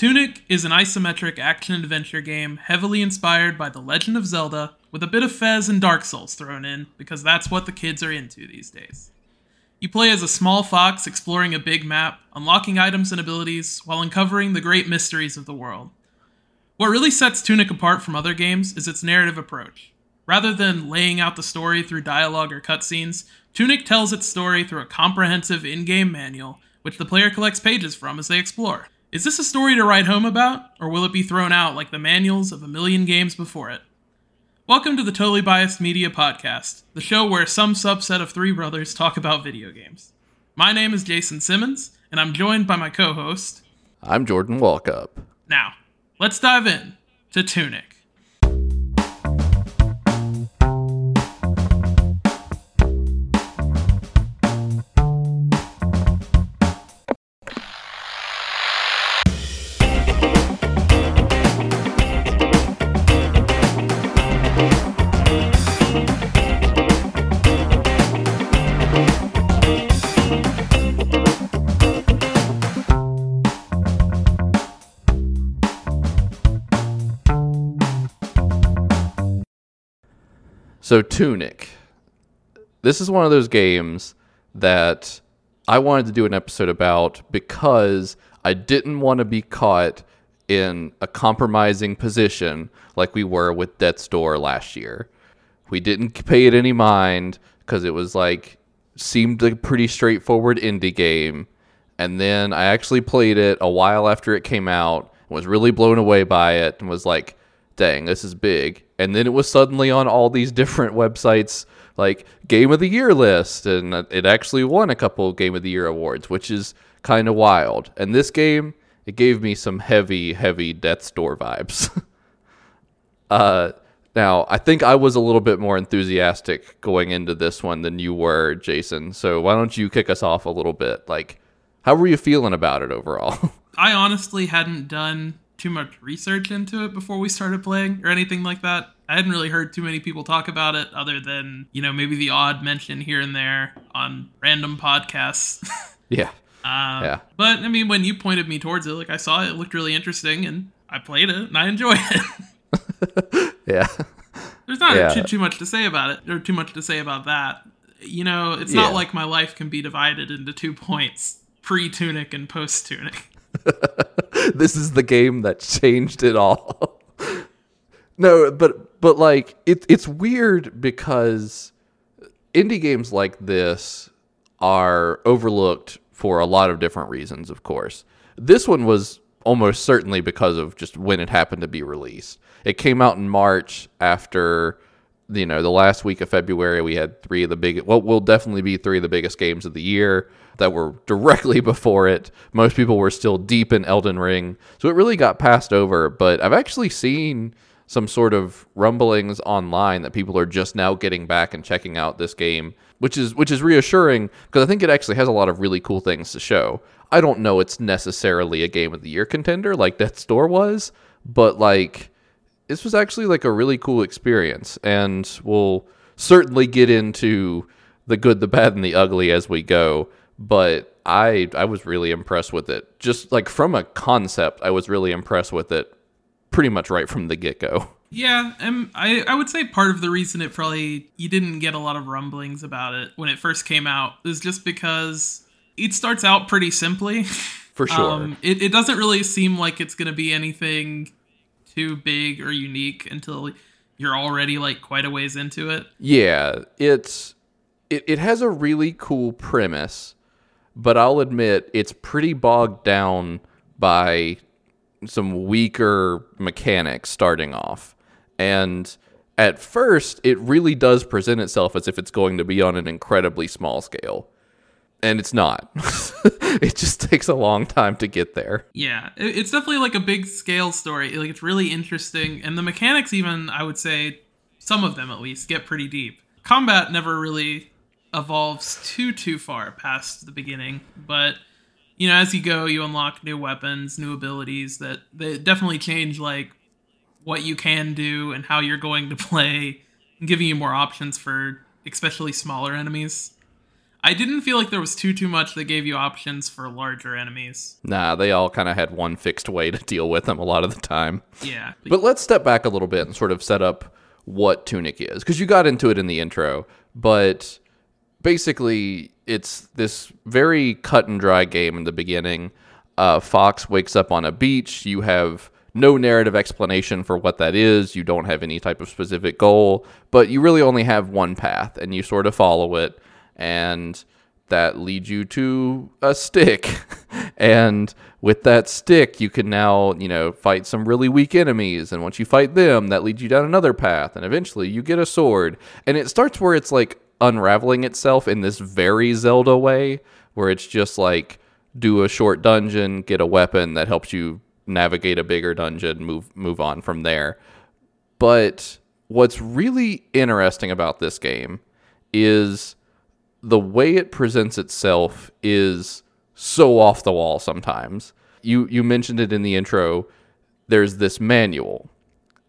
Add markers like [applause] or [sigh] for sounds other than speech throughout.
Tunic is an isometric action adventure game heavily inspired by The Legend of Zelda, with a bit of Fez and Dark Souls thrown in, because that's what the kids are into these days. You play as a small fox exploring a big map, unlocking items and abilities, while uncovering the great mysteries of the world. What really sets Tunic apart from other games is its narrative approach. Rather than laying out the story through dialogue or cutscenes, Tunic tells its story through a comprehensive in game manual, which the player collects pages from as they explore. Is this a story to write home about, or will it be thrown out like the manuals of a million games before it? Welcome to the Totally Biased Media Podcast, the show where some subset of three brothers talk about video games. My name is Jason Simmons, and I'm joined by my co host. I'm Jordan Walkup. Now, let's dive in to Tunic. So Tunic. This is one of those games that I wanted to do an episode about because I didn't want to be caught in a compromising position like we were with Death's Door last year. We didn't pay it any mind because it was like seemed like a pretty straightforward indie game. And then I actually played it a while after it came out, was really blown away by it, and was like, dang, this is big. And then it was suddenly on all these different websites, like Game of the Year list, and it actually won a couple Game of the Year awards, which is kind of wild. And this game, it gave me some heavy, heavy Death's Door vibes. [laughs] uh, now, I think I was a little bit more enthusiastic going into this one than you were, Jason. So why don't you kick us off a little bit? Like, how were you feeling about it overall? [laughs] I honestly hadn't done too much research into it before we started playing or anything like that. I hadn't really heard too many people talk about it other than, you know, maybe the odd mention here and there on random podcasts. [laughs] yeah. Uh, yeah. But I mean, when you pointed me towards it, like I saw it, it looked really interesting and I played it and I enjoyed it. [laughs] [laughs] yeah. There's not yeah. Too, too much to say about it or too much to say about that. You know, it's yeah. not like my life can be divided into two points pre tunic and post tunic. [laughs] this is the game that changed it all. [laughs] no, but but like it, it's weird because indie games like this are overlooked for a lot of different reasons, of course. This one was almost certainly because of just when it happened to be released. It came out in March after you know the last week of February. We had three of the big, what will definitely be three of the biggest games of the year that were directly [laughs] before it. Most people were still deep in Elden Ring, so it really got passed over. But I've actually seen some sort of rumblings online that people are just now getting back and checking out this game, which is which is reassuring because I think it actually has a lot of really cool things to show. I don't know it's necessarily a game of the year contender like Death's Door was, but like this was actually like a really cool experience and we'll certainly get into the good, the bad and the ugly as we go but I I was really impressed with it. Just like from a concept, I was really impressed with it pretty much right from the get go. Yeah, and I, I would say part of the reason it probably you didn't get a lot of rumblings about it when it first came out is just because it starts out pretty simply. [laughs] For sure. Um, it, it doesn't really seem like it's going to be anything too big or unique until you're already like quite a ways into it. Yeah, it's it, it has a really cool premise but I'll admit it's pretty bogged down by some weaker mechanics starting off. And at first, it really does present itself as if it's going to be on an incredibly small scale. And it's not. [laughs] it just takes a long time to get there. Yeah, it's definitely like a big scale story. Like it's really interesting, and the mechanics, even I would say, some of them at least, get pretty deep. Combat never really evolves too too far past the beginning, but you know, as you go, you unlock new weapons, new abilities that that definitely change like what you can do and how you're going to [laughs] play, and giving you more options for especially smaller enemies. I didn't feel like there was too too much that gave you options for larger enemies. Nah, they all kind of had one fixed way to deal with them a lot of the time. Yeah. But let's step back a little bit and sort of set up what Tunic is, because you got into it in the intro, but basically it's this very cut and dry game in the beginning. Uh, Fox wakes up on a beach. You have no narrative explanation for what that is. You don't have any type of specific goal, but you really only have one path, and you sort of follow it, and that leads you to a stick. [laughs] and with that stick, you can now, you know, fight some really weak enemies. And once you fight them, that leads you down another path. And eventually you get a sword. And it starts where it's like unraveling itself in this very Zelda way, where it's just like do a short dungeon, get a weapon that helps you navigate a bigger dungeon, move move on from there. But what's really interesting about this game is the way it presents itself is so off the wall sometimes. You you mentioned it in the intro. There's this manual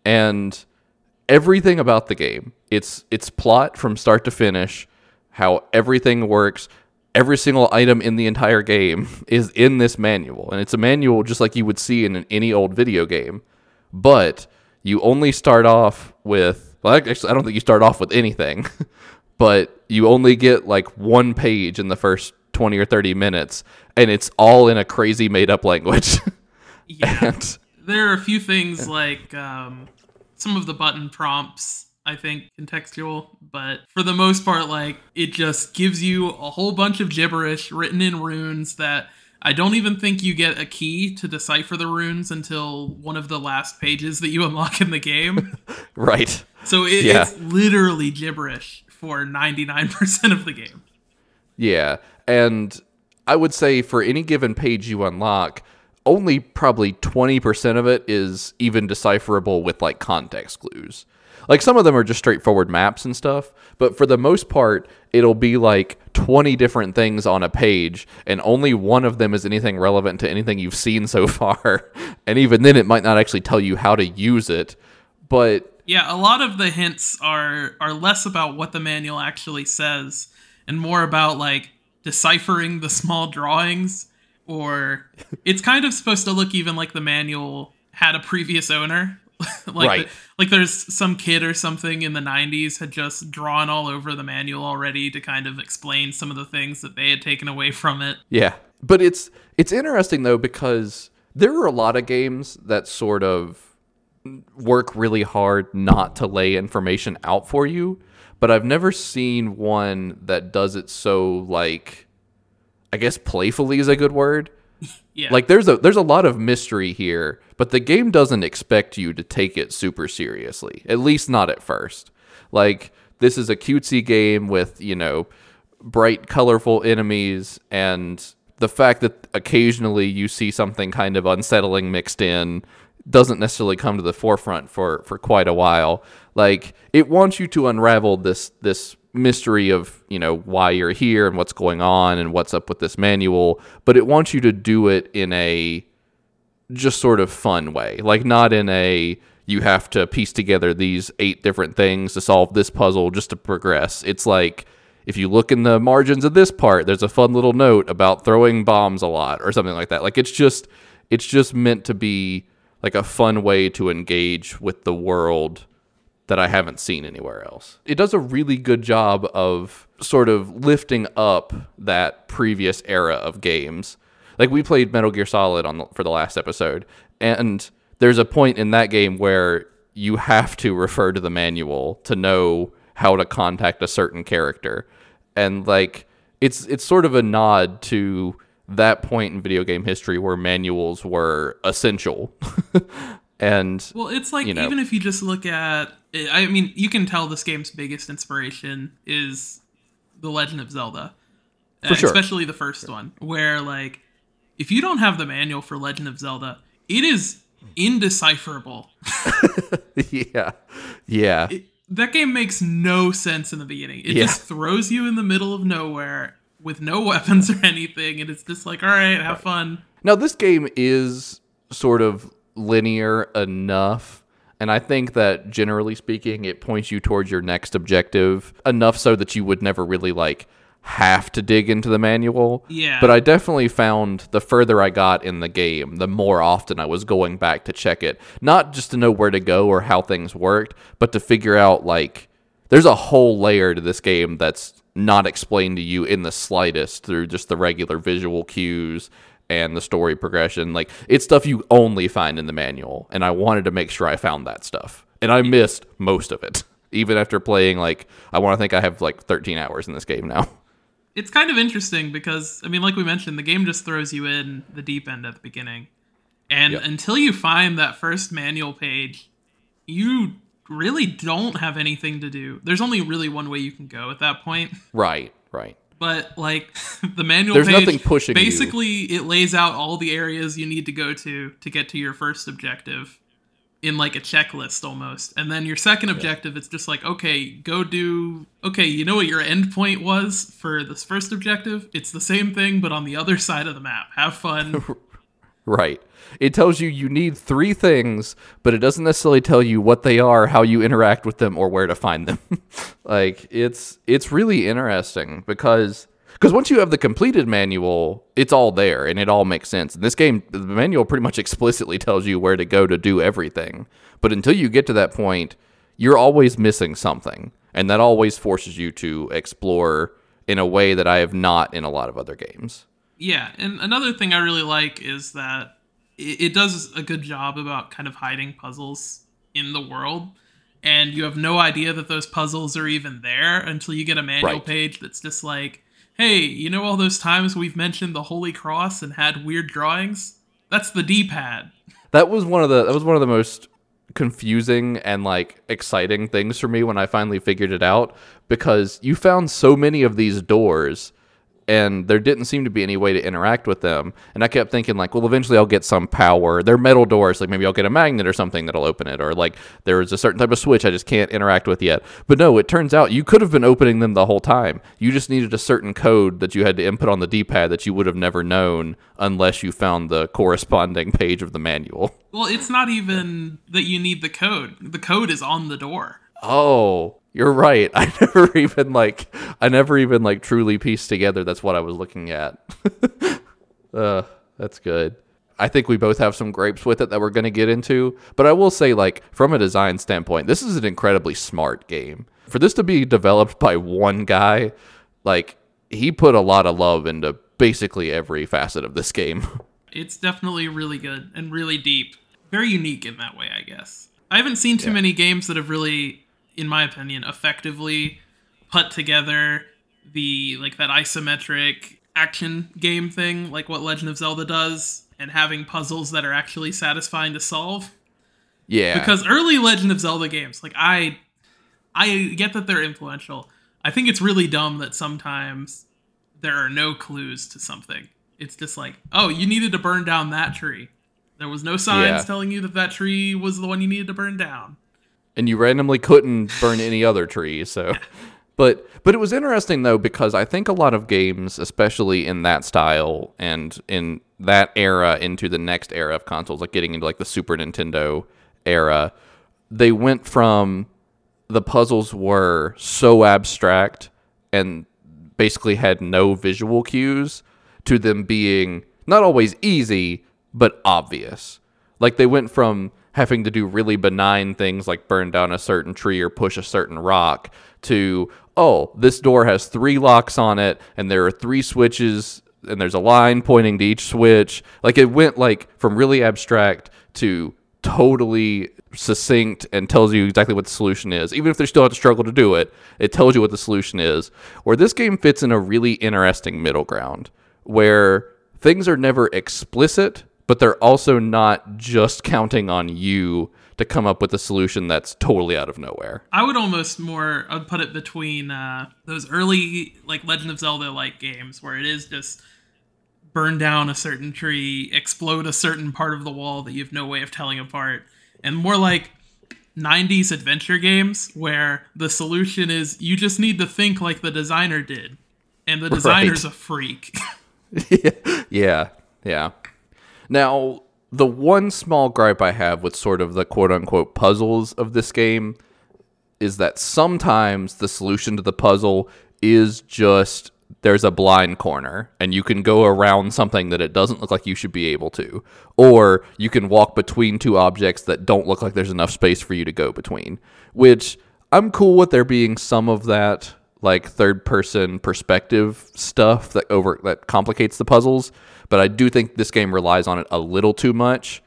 and everything about the game, its its plot from start to finish, how everything works, every single item in the entire game [laughs] is in this manual. And it's a manual just like you would see in any old video game. But you only start off with well actually I don't think you start off with anything. [laughs] but you only get like one page in the first 20 or 30 minutes and it's all in a crazy made up language. [laughs] Yeah. and, there are a few things like um, some of the button prompts I think contextual, but for the most part, like it just gives you a whole bunch of gibberish written in runes that I don't even think you get a key to decipher the runes until one of the last pages that you [laughs] unlock in the game. [laughs] right. So it, yeah. it's literally gibberish for 99% of the game. Yeah. And I would say for any given page you unlock, only probably 20% of it is even decipherable with like context clues. Like some of them are just straightforward maps and stuff, but for the most part, it'll be like 20 different things on a page, and only one of them is anything relevant to anything you've seen so [laughs] far. and even then, it might not actually tell you how to use it. But yeah, a lot of the hints are are less about what the manual actually says and more about like deciphering the small drawings or it's kind of supposed to look even like the manual had a previous owner. [laughs] Like right. the, like there's some kid or something in the 90s had just drawn all over the manual already to kind of explain some of the things that they had taken away from it. Yeah. But it's it's interesting though because there are a lot of games that sort of work really hard not to lay information out for you, but I've never seen one that does it so like I guess playfully is a good word. [laughs] yeah. Like there's a there's a lot of mystery here, but the game doesn't expect you to take it super seriously. At least not at first. Like this is a cutesy game with, you know, bright colorful enemies and the fact that occasionally you see something kind of unsettling mixed in doesn't necessarily come to the forefront for for quite a while. Like it wants you to unravel this this mystery of you know why you're here and what's going on and what's up with this manual, but it wants you to do it in a just sort of fun way, like not in a you have to piece together these eight different things to solve this puzzle just to progress. It's like if you look in the margins of this part, there's a fun little note about throwing bombs a lot or something like that. Like it's just it's just meant to be like a fun way to engage with the world that I haven't seen anywhere else. It does a really good job of sort of lifting up that previous era of games. Like we played Metal Gear Solid on the, for the last episode, and there's a point in that game where you have to refer to the manual to know how to contact a certain character. And like it's it's sort of a nod to that point in video game history where manuals were essential. [laughs] and well, it's like you know, even if you just look at, I mean, you can tell this game's biggest inspiration is The Legend of Zelda, for uh, sure. especially the first one, where like if you don't have the manual for Legend of Zelda, it is indecipherable. [laughs] yeah, yeah. It, that game makes no sense in the beginning. It yeah. just throws you in the middle of nowhere with no weapons [laughs] or anything, and it's just like, all right, have fun. Now, this game is sort of linear enough, and I think that generally speaking, it points you towards your next objective enough so that you would never really like have to dig into the manual. Yeah. But I definitely found the further I got in the game, the more often I was going back to check it. Not just to know where to go or how things worked, but to figure out like there's a whole layer to this game that's not explained to you in the slightest through just the regular visual cues and the story progression. Like it's stuff you only find in the manual, and I wanted to make sure I found that stuff. And I missed most of it. [laughs] Even after playing like I want to think I have like 13 hours in this game now. [laughs] It's kind of interesting because I mean, like we mentioned, the game just throws you in the deep end at the beginning, and Yep. until you find that first manual page, you really don't have anything to do. There's only really one way you can go at that point. Right, right. But like [laughs] the manual There's page, nothing pushing you. basically it lays out all the areas you need to go to to get to your first objective in like a checklist almost. And then your second objective it's just like, okay, go do okay, you know what your end point was for this first objective? It's the same thing but on the other [laughs] side of the map. Have fun. [laughs] Right. It tells you you need three things, but it doesn't necessarily tell you what they are, how you interact with them, or where to find them. [laughs] like it's it's really interesting because because once you have the completed manual, it's all there and it all makes sense. In this game, the manual pretty much explicitly tells you where to go to do everything. But until you get to that point, you're always missing something, and that always forces you to explore in a way that I have not in a lot of other games. Yeah, and another thing I really like is that it, it does a good job about kind of hiding puzzles in the world, and you have no idea that those puzzles are even there until you get a manual Right. page that's just like, "Hey, you know all those times we've mentioned the Holy Cross and had weird drawings? That's the D-pad." that was one of the that was one of the most confusing and like exciting things for me when I finally figured it out because you found so many of these doors and there didn't seem to be any way to interact with them. And I kept thinking like well eventually I'll get some power. They're metal doors like maybe I'll get a magnet or something that'll open it or like there's a certain type of switch I just can't interact with yet. But no it turns out you could have been opening them the whole time. You just needed a certain code that you had to input on the D-pad that you would have never known unless you found the corresponding [laughs] page of the manual. Well, it's not even that you need the code. The code is on the door. Oh, you're right. [laughs] I never even like I never even like truly pieced together that's what I was looking at. [laughs] uh, that's good. I think we both have some grapes with it that we're going to get into, but I will say like from a design standpoint, this is an incredibly smart game. For this to be developed by one guy, like he put a lot of love into basically every facet of this game. [laughs] It's definitely really good and really deep. Very unique in that way, I guess. I haven't seen too many games that have really, in my opinion, effectively put together the like that isometric action game thing, like what Legend of Zelda does, and having puzzles that are actually satisfying to solve. yeah. Because early Legend of Zelda games, like I I get that they're influential. I think it's really dumb that sometimes there are no clues to something. It's just like, oh, you needed to burn down that tree. There was no signs Yeah. telling you that that tree was the one you needed to burn down. And you randomly couldn't burn any other trees so. [laughs] But but it was interesting though because i think a lot of games especially in that style and in that era into the next era of consoles like getting into like the super nintendo era they went from the puzzles were so abstract and basically had no visual cues to them being not always easy but obvious. Like they went from having to do really benign things like burn down a certain tree or push a certain rock to oh this door has three locks on it and there are three switches and there's a line pointing to each switch. Like it went like from really abstract to totally succinct and tells you exactly what the solution is. Even if they still have to struggle to do it it tells you what the solution is. Where this game fits in a really interesting middle ground where things are never explicit but they're also not just counting on you to come up with a solution that's totally out of nowhere I would almost more I'd put it between uh, those early like Legend of Zelda like games where it is just burn down a certain tree, explode a certain part of the wall that you have no way of telling apart, and more like 90s adventure games where the solution is you just need to think like the designer did. And the [laughs] designer's a freak. [laughs] [laughs] yeah, yeah. Now, the one small gripe I have with sort of the quote unquote puzzles of this game is that sometimes the solution to the puzzle is just there's a blind corner and you can go around something that it doesn't look like you should be able to or you can walk between two objects that don't look like there's enough space for you to go between which i'm cool with there being some of that like third person perspective stuff that over that complicates the puzzles but i do think this game relies on it a little too much.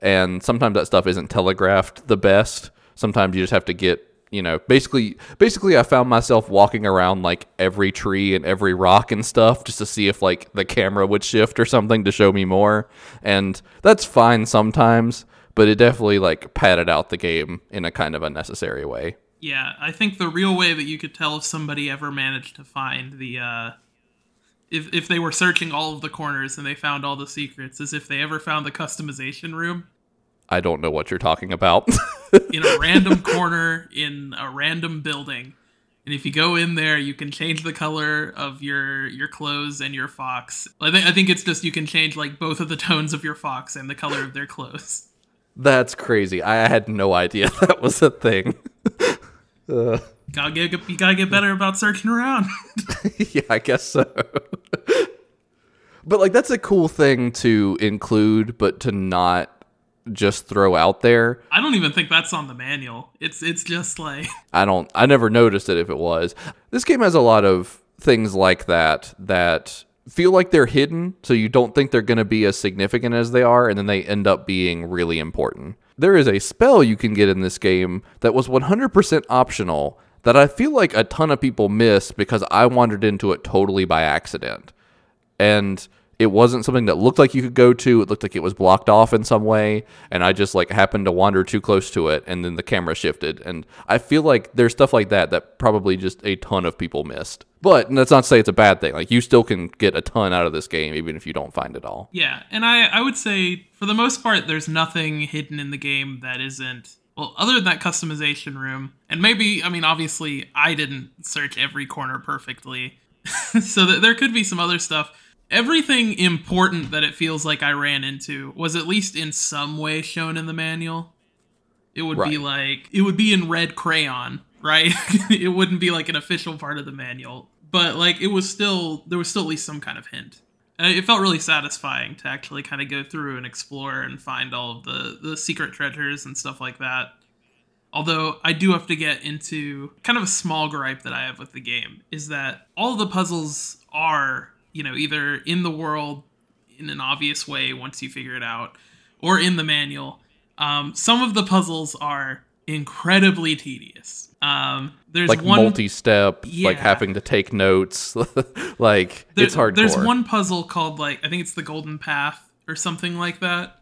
And sometimes that stuff isn't telegraphed the best. Sometimes you just have to get you know basically basically i found myself walking around like every tree and every rock and stuff just to see if like the camera would shift or something to show me more. And that's fine sometimes but it definitely like padded out the game in a kind of unnecessary way Yeah, I think the real way that you could tell if somebody ever managed to find the uh if if they were searching all of the corners and they found all the secrets is if they ever found the customization room i don't know what you're talking about [laughs] in a random [laughs] corner in a random building. And if you go in there, you can change the color of your your clothes and your fox. I think I think it's just you can change like both of the tones of your fox and the color of their clothes. that's crazy i had no idea [laughs] that was a thing Gotta get you gotta get better about searching around. [laughs] yeah, I guess so. but like that's a cool thing to include, but to not just throw out there. I don't even think that's on the manual. It's it's just like [laughs] I don't I never noticed it if it was. This game has a lot of things like that that feel like they're hidden, so you don't think they're going to be as significant as they are and then they end up being really important. There is a spell you can get in this game that was 100% optional that I feel like a ton of people miss because I wandered into it totally by accident. And it wasn't something that looked like you could go to. It looked like it was blocked off in some way, and I just like happened to wander too close to it, and then the camera shifted. And I feel like there's stuff like that that probably just a ton of people missed. But that's not to say it's a bad thing. Like you still can get a ton out of this game even if you don't find it all. yeah, and I I would say for the most part there's nothing hidden in the game that isn't well other than that customization room. And maybe I mean obviously I didn't search every corner perfectly. [laughs] so that there could be some other stuff. Everything important that it feels like I ran into was at least in some way shown in the manual. It would be like it would be in red crayon, right? [laughs] it wouldn't be like an official part of the manual, but like it was still there was still at least some kind of hint. And it felt really satisfying to actually kind of go through and explore and find all of the the secret treasures and stuff like that. Although I do have to get into kind of a small gripe that I have with the game is that all the puzzles are, you know, either in the world in an obvious way once you figure it out, or in the manual. Um, some of the puzzles are incredibly tedious. Um, there's Like one multi-step, like having to take notes. [laughs] like there- it's hardcore. There's one puzzle called like I think it's the Golden Path or something like that,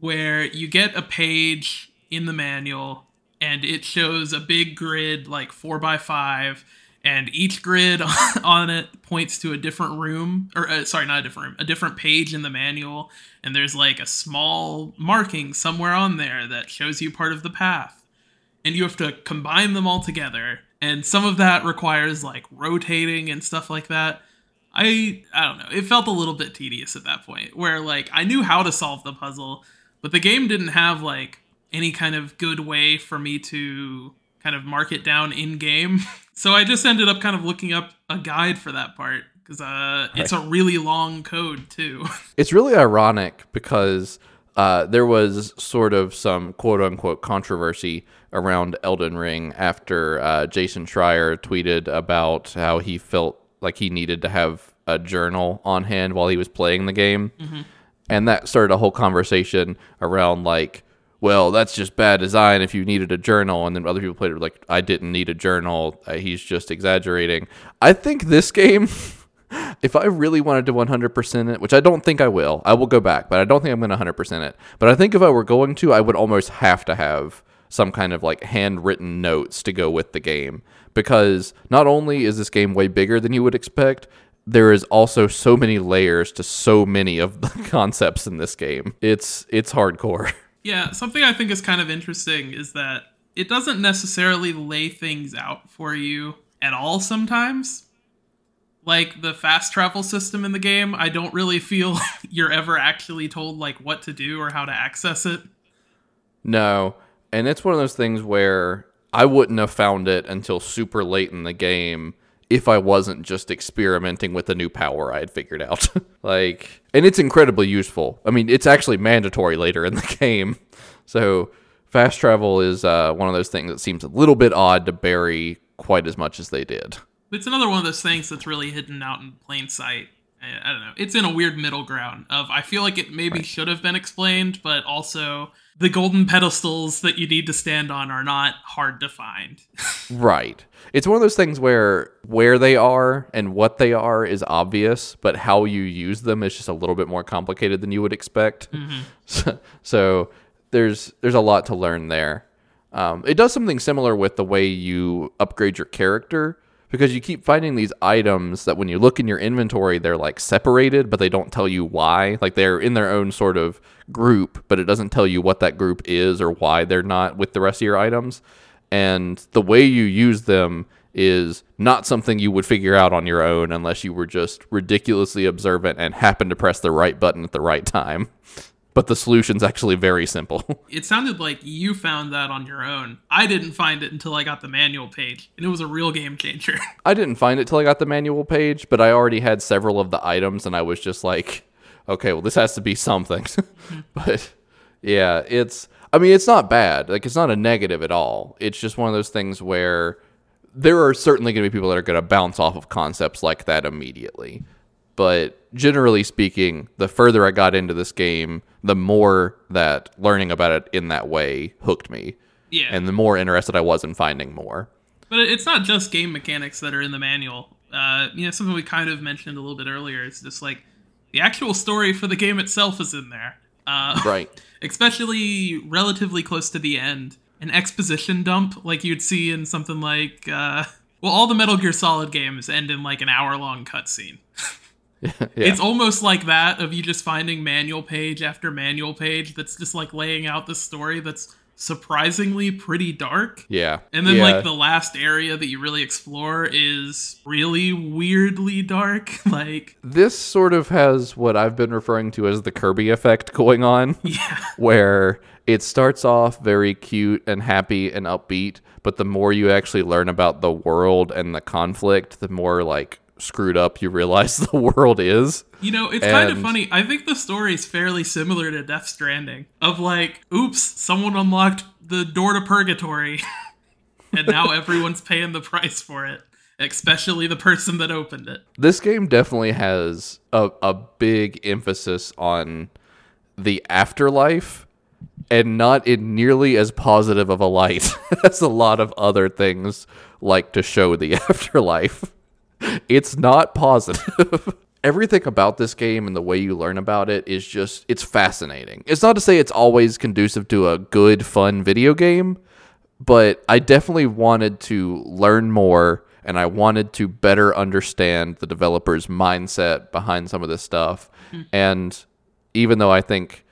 where you get a page in the manual and it shows a big grid like four by five, and each grid [laughs] on it points to a different room or uh, sorry, not a different room, a different page in the manual, and there's like a small marking somewhere on there that shows you part of the path. And you have to combine them all together and some of that requires like rotating and stuff like that. I i don't know. It felt a little bit tedious at that point where like i knew how to solve the puzzle but the game didn't have like any kind of good way for me to kind of mark it down in game [laughs] so i just ended up kind of looking up a guide for that part because uh, it's a really long code too. [laughs] It's really ironic because uh, there was sort of some quote unquote controversy around Elden Ring after uh, Jason Schreier tweeted about how he felt like he needed to have a journal on hand while he was playing the game. And that started a whole conversation around like, well, that's just bad design if you needed a journal. And then other people played it like, I didn't need a journal. Uh, he's just exaggerating. I think this game [laughs] if I really wanted to 100% it, which I don't think I will, I will go back, but I don't think I'm going to 100% it. But I think if I were going to, I would almost have to have some kind of like handwritten notes to go with the game because not only is this game way bigger than you would expect, there is also so many layers to so many of the [laughs] concepts in this game. It's it's hardcore. [laughs] Yeah, something I think is kind of interesting is that it doesn't necessarily lay things out for you at all sometimes. Like the fast travel system in the game, I don't really feel [laughs] you're ever actually told like what to do or how to access it. No, and it's one of those things where I wouldn't have found it until super late in the game if I wasn't just experimenting with a new power I had figured out. [laughs] like, and it's incredibly useful. I mean, it's actually mandatory later in the [laughs] game. So, fast travel is uh, one of those things that seems a little bit odd to bury quite as much as they did. It's another one of those things that's really hidden out in plain sight. I I don't know. It's in a weird middle ground of I feel like it maybe should have been explained, but also the golden pedestals that you need to stand on are not hard to find. [laughs] Right. It's one of those things where where they are and what they are is obvious, but how you use them is just a little bit more complicated than you would expect. [laughs] So, so there's there's a lot to learn there. Um, it does something similar with the way you upgrade your character because you keep finding these items that when you look in your inventory they're like separated but they don't tell you why. Like they're in their own sort of group but it doesn't tell you what that group is or why they're not with the rest of your items. And the way you use them is not something you would figure out on your own unless you were just ridiculously observant and happened to press the right button at the right time [laughs] but the solution's actually very simple [laughs] it sounded like you found that on your own. I didn't find it until I got the manual page, and it was a real game changer. [laughs] I didn't find it till I got the manual page, but I already had several of the items, and I was just like, okay, well, this has to be something. [laughs] but yeah, it's, I mean, it's not bad. Like, it's not a negative at all. It's just one of those things where there are certainly going to be people that are going to bounce off of concepts like that immediately. But generally speaking, the further I got into this game, the more that learning about it in that way hooked me. yeah. And the more interested I was in finding more. But it's not just game mechanics that are in the manual. Uh, you know, something we kind of mentioned a little bit earlier is just like the actual story for the game itself is in there. Uh, [laughs] Right. especially relatively close to the end. An exposition dump, like you'd see in something like, uh, well, all the Metal Gear Solid games end in like an hour long cutscene. [laughs] [laughs] Yeah. It's almost like that of you just finding manual page after manual page that's just like laying out the story that's surprisingly pretty dark. yeah. And then Yeah. like the last area that you really explore is really weirdly dark. [laughs] Like this sort of has what I've been referring to as the Kirby effect going on, [laughs] yeah. where it starts off very cute and happy and upbeat, but the more you actually learn about the world and the conflict, the more like screwed up you realize [laughs] the world is. You know, it's kind of funny. I think the story is fairly similar to Death Stranding. Of like, oops, someone unlocked the door to purgatory. [laughs] and now everyone's paying the price for it. Especially the person that opened it. This game definitely has a, a big emphasis on the afterlife and not in nearly as positive of a light [laughs] as a lot of other things like to show the afterlife. It's not positive. [laughs] Everything about this game and the way you learn about it is just it's fascinating. It's not to say it's always conducive to a good fun video game, but I definitely wanted to learn more and I wanted to better understand the developer's mindset behind some of this stuff. Hmm. And even though I think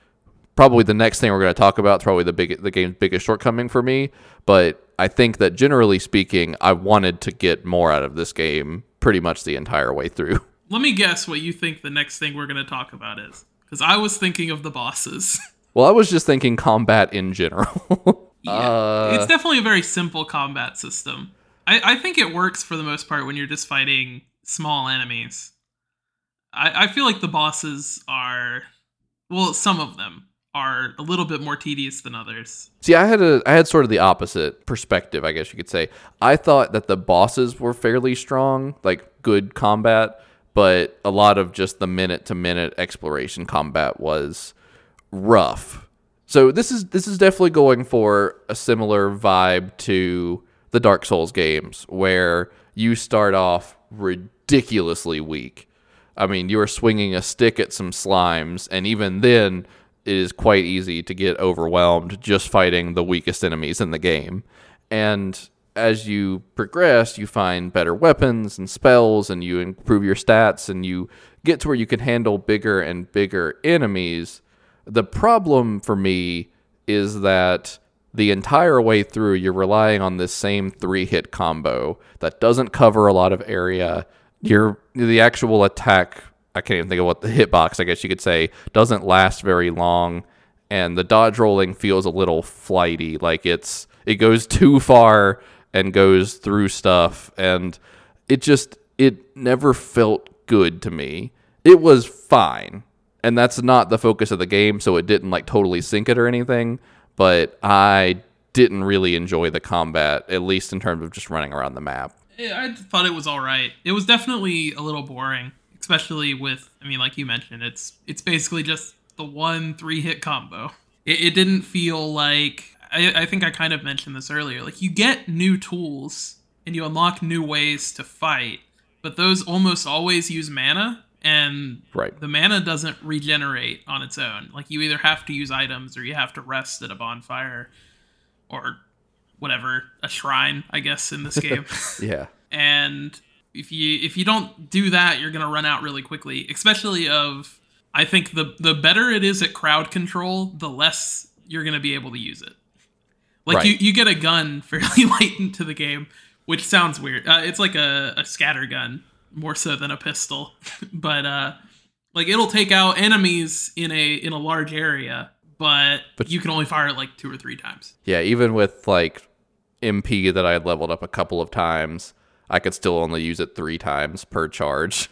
probably the next thing we're going to talk about is probably the big the game's biggest shortcoming for me, but I think that generally speaking, I wanted to get more out of this game pretty much the entire way through. [laughs] Let me guess what you think the next thing we're going to talk about is. Because I was thinking of the bosses. [laughs] Well, I was just thinking combat in general. [laughs] Yeah. Uh, it's definitely a very simple combat system. I, I think it works for the most part when you're just fighting small enemies. I, I feel like the bosses are, well, some of them are a little bit more tedious than others. See, I had a I had sort of the opposite perspective, I guess you could say. I thought that the bosses were fairly strong, like good combat, but a lot of just the minute to minute exploration combat was rough. So this is this is definitely going for a similar vibe to the Dark Souls games where you start off ridiculously weak. I mean, you are swinging a stick at some slimes, and even then, it is quite easy to get overwhelmed just fighting the weakest enemies in the game. And as you progress, you find better weapons and spells, and you improve your stats, and you get to where you can handle bigger and bigger enemies. The problem for me is that the entire way through, you're relying on this same three hit combo that doesn't cover a lot of area. Your the actual attack, I can't even think of what the [laughs] hitbox, I guess you could say, doesn't last very long, and the dodge rolling feels a little flighty, like it's it goes [laughs] too far and goes through stuff, and it just it never felt good to me. It was fine. And that's not the focus of the game, so it didn't like totally sink it or anything, but I didn't really enjoy the combat at least in terms of just running around the map. I thought it was all right. It was definitely a little boring, especially with I mean like you mentioned, it's it's basically just the one three hit combo. It, it didn't feel like I, I think I kind of mentioned this earlier. Like you get new tools and you unlock new ways to fight, but those almost always use mana and right. the mana doesn't regenerate on its own. Like you either have to use items or you have to rest at a bonfire or whatever, a shrine, I guess in this [laughs] game. yeah. And if you if you don't do that, you're going to run out really quickly, especially of I think the the better it is at crowd control, the less you're going to be able to use it. Like Right. you, you get a gun [laughs] fairly late into the game, which sounds weird. Uh, it's like a, a scatter gun more so than a pistol, [laughs] but uh, like it'll take out enemies in a in a large area, but, But- you can only fire it like two or three times. Yeah, even with like MP that I had leveled up a couple of times, I could still only use it three times per charge.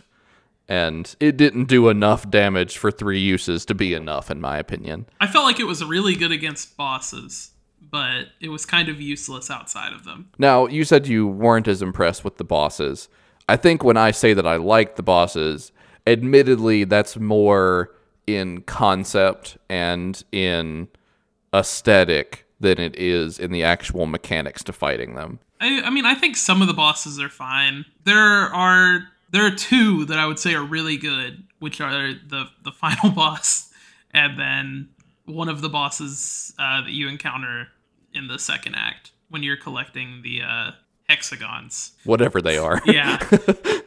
And it didn't do enough damage for three uses to be enough, in my opinion. I felt like it was really good against bosses, but it was kind of useless outside of them. Now, you said you weren't as impressed with the bosses. I think when I say that I like the bosses, admittedly, that's more in concept and in aesthetic than it is in the actual mechanics to fighting them. I, I mean, I think some of the bosses are fine. There are there are two that I would say are really good, which are the the final [laughs] boss, and then one of the bosses uh, that you encounter in the second act when you're collecting the uh, hexagons. Whatever they are. Yeah. [laughs]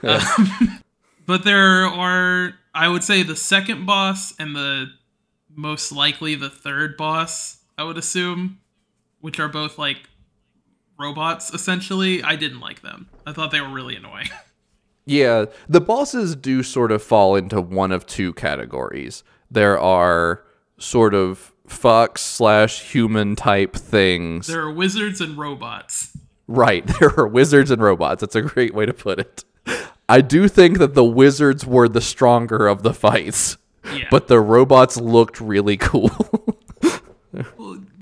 Um, but there are, I would say, the second boss and the most likely the third boss, I would assume, which are both like robots essentially. I didn't like them. I thought they were really annoying. [laughs] Yeah, the bosses do sort of fall into one of two categories. There are sort of fox slash human type things. there are wizards and robots. right, [laughs] there are wizards and robots. That's a great way to put it. I do think that the wizards were the stronger of the fights, Yeah. but the robots looked really [laughs] cool.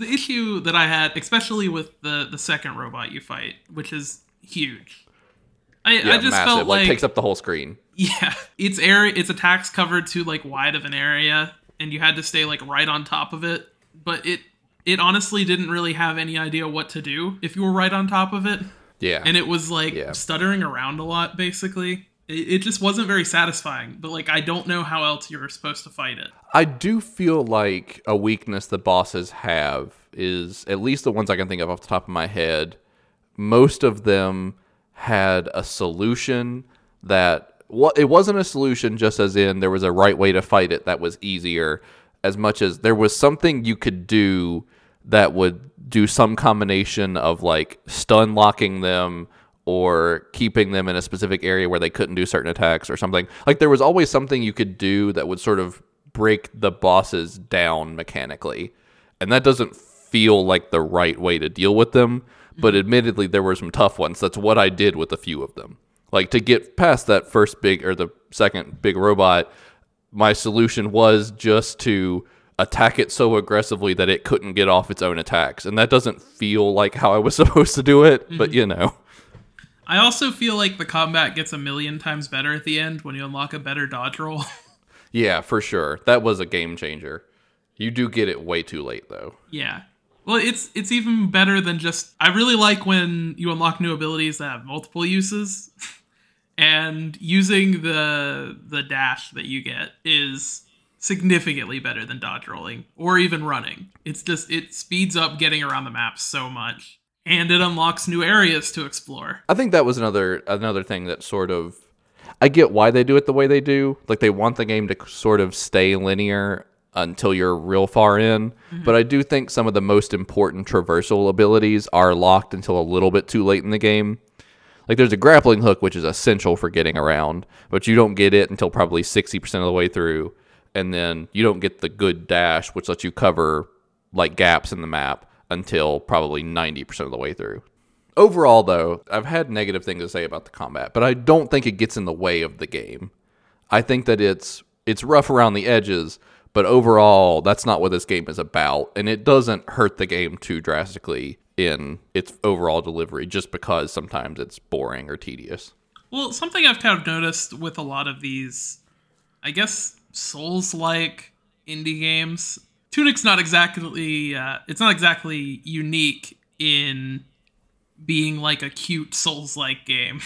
The issue that I had, especially with the the second robot you fight, which is huge. I, I just massive. felt like it takes up the whole screen. Yeah, its area, its attacks covered too like wide of an area, and you had to stay like right on top of it. But it, it honestly didn't really have any idea what to do if you were right on top of it, Yeah. and it was like Yeah. stuttering around a lot. Basically, it, just wasn't very satisfying. But like, I don't know how else you're supposed to fight it. I do feel like a weakness that bosses have is at least the ones I can think of off the top of my head. Most of them had a solution that what it wasn't a solution just as in there was a right way to fight it that was easier as much as there was something you could do that would do some combination of like stun locking them or keeping them in a specific area where they couldn't do certain attacks or something. Like there was always something you could do that would sort of break the bosses down mechanically. And that doesn't feel like the right way to deal with them, but mm-hmm. admittedly there were some tough ones. That's what I did with a few of them. Like to get past that first big or the second big robot, my solution was just to attack it so aggressively that it couldn't get off its own attacks. And that doesn't feel like how I was [laughs] supposed to do it, but mm-hmm. you know. I also feel like the combat gets a million times better at the end when you unlock a better dodge roll. [laughs] Yeah, for sure. That was a game changer. You do get it way too late though. Yeah. Well, it's it's even better than just. I really like when you unlock new abilities that have multiple uses, [laughs] and using the the dash that you get is significantly better than dodge rolling or even running. It's just it speeds up getting around the map so much, and it unlocks new areas to explore. I think that was another another thing that sort of I get why they do it the way they do. Like they want the game to sort of stay linear until you're real far in, mm-hmm. but I do think some of the most important traversal abilities are locked until a little bit too late in the game. Like there's a grappling hook which is essential for getting around, but you don't get it until probably 60% of the way through, and then you don't get the good dash which lets you cover like gaps in the map until probably 90% of the way through. Overall, though, I've had negative things to say about the combat, but I don't think it gets in the way of the game. I think that it's it's rough around the edges, but overall, that's not what this game is about, and it doesn't hurt the game too drastically in its overall delivery just because sometimes it's boring or tedious. Well, something I've kind of noticed with a lot of these, I guess, Souls-like indie games. Tunic's not exactly uh, it's not exactly unique in being like a cute Souls-like game.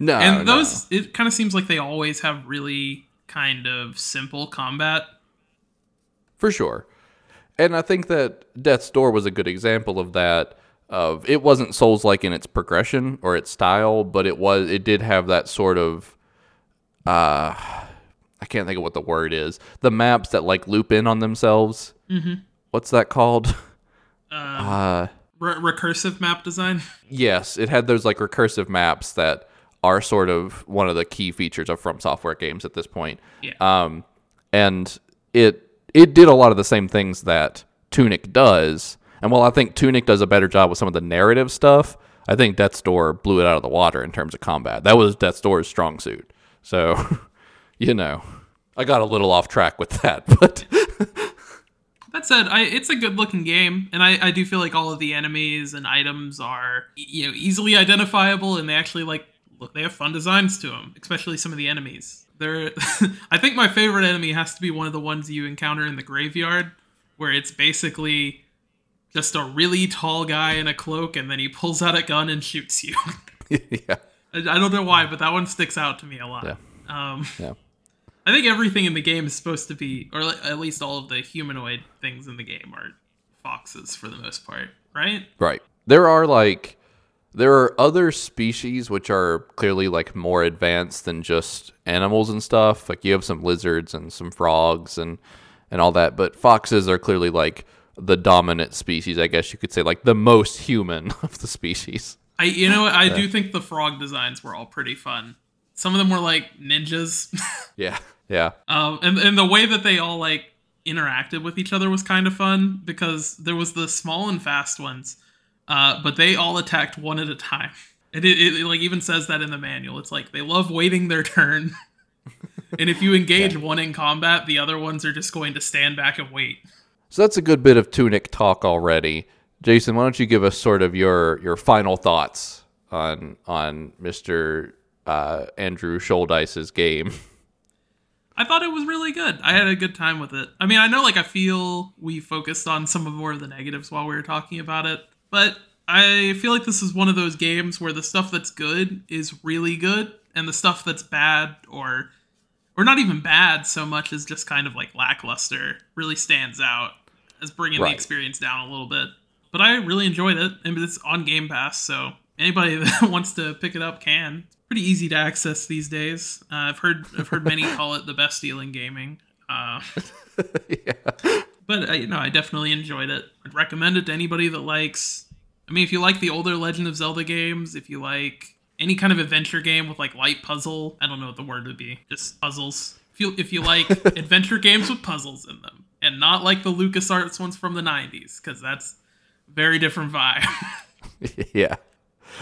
No, and no. those it kind of seems like they always have really kind of simple combat. for sure. And I think that Death's Door was a good example of that. Of it wasn't Souls like in its progression or its style, but it was it did have that sort of uh I can't think of what the word is. The maps that like loop in on themselves. Mm-hmm. What's that called? [laughs] uh Re- recursive map design. yes, it had those like recursive maps that are sort of one of the key features of From Software games at this point. Yeah. Um, and it it did a lot of the same things that Tunic does. And while I think Tunic does a better job with some of the narrative stuff, I think Death's Door blew it out of the water in terms of combat. That was Death's Door's strong suit. So, [laughs] you know, I got a little off track with that, [laughs] but That said, I, it's a good looking game, and I, I do feel like all of the enemies and items are you know easily identifiable, and they actually like look they have fun designs to them, especially some of the enemies. They're [laughs] I think my favorite enemy has to be one of the ones you encounter in the graveyard, where it's basically just a really tall guy in a cloak, and then he pulls out a gun and shoots you. [laughs] yeah, I, I don't know why, but that one sticks out to me a lot. Yeah. Um, yeah. I think everything in the game is supposed to be, or at least all of the humanoid things in the game are foxes for the most part, right? Right. There are like there are other species which are clearly like more advanced than just animals and stuff. Like you have some lizards and some frogs and and all that, but foxes are clearly like the dominant species, I guess you could say, like the most human [laughs] of the species. I, you know, what? I do think the frog designs were all pretty fun. Some of them were like ninjas, [laughs] Yeah. Yeah. um, and and the way that they all like interacted with each other was kind of fun because there was the small and fast ones, uh, but they all attacked one at a time. And it, it, it like even says that in the manual. It's like they love waiting their turn, [laughs] and if you engage one in combat, the other ones are just going to stand back and wait. So that's a good bit of tunic talk already. Jason, why don't you give us sort of your your final thoughts on on Mr. Uh, Andrew Shouldice's game? [laughs] I thought it was really good. I had a good time with it. I mean, I know like I feel we focused on some of more of the negatives while we were talking about it, but I feel like this is one of those games where the stuff that's good is really good and the stuff that's bad or or not even bad so much as just kind of like lackluster really stands out as bringing the experience down a little bit. But I really enjoyed it and it's on Game Pass, so anybody [laughs] that wants to pick it up can. It's pretty easy to access these days. Uh, I've heard I've heard many call it the best deal in gaming. Uh, [laughs] but uh, you know, I definitely enjoyed it. I'd recommend it to anybody that likes. I mean, if you like the older Legend of Zelda games, if you like any kind of adventure game with like light puzzle, I don't know what the word would be, just puzzles. If you if you like [laughs] adventure games with puzzles in them, and not like the LucasArts ones from the '90s, because that's very different vibe. [laughs] yeah.